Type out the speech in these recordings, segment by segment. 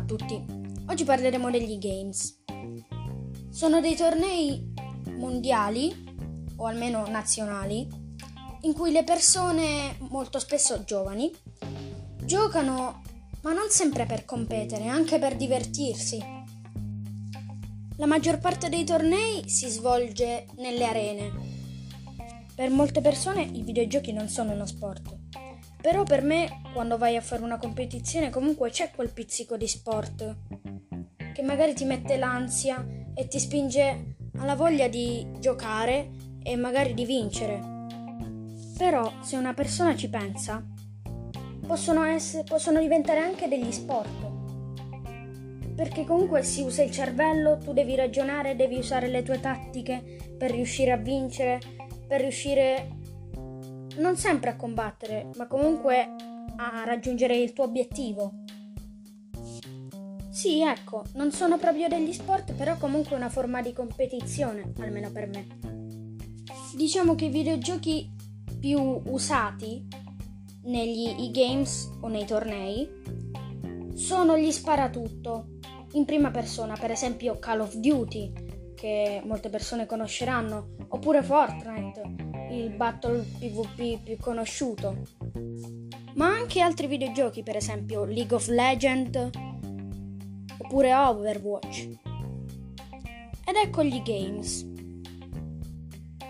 tutti, oggi parleremo degli games. Sono dei tornei mondiali, o almeno nazionali, in cui le persone, molto spesso giovani, giocano ma non sempre per competere, anche per divertirsi. La maggior parte dei tornei si svolge nelle arene. Per molte persone i videogiochi non sono uno sport, però per me, quando vai a fare una competizione, comunque c'è quel pizzico di sport che magari ti mette l'ansia e ti spinge alla voglia di giocare e magari di vincere. Però se una persona ci pensa, possono, essere, possono diventare anche degli sport. Perché comunque si usa il cervello, tu devi ragionare, devi usare le tue tattiche per riuscire a vincere, per riuscire non sempre a combattere, ma comunque a raggiungere il tuo obiettivo. Sì, ecco, non sono proprio degli sport, però comunque una forma di competizione, almeno per me. Diciamo che i videogiochi più usati negli e-games o nei tornei sono gli sparatutto in prima persona, per esempio Call of Duty, che molte persone conosceranno, oppure Fortnite, il battle PvP più conosciuto, ma anche altri videogiochi, per esempio League of Legends oppure Overwatch. Ed ecco gli games.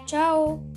Ciao!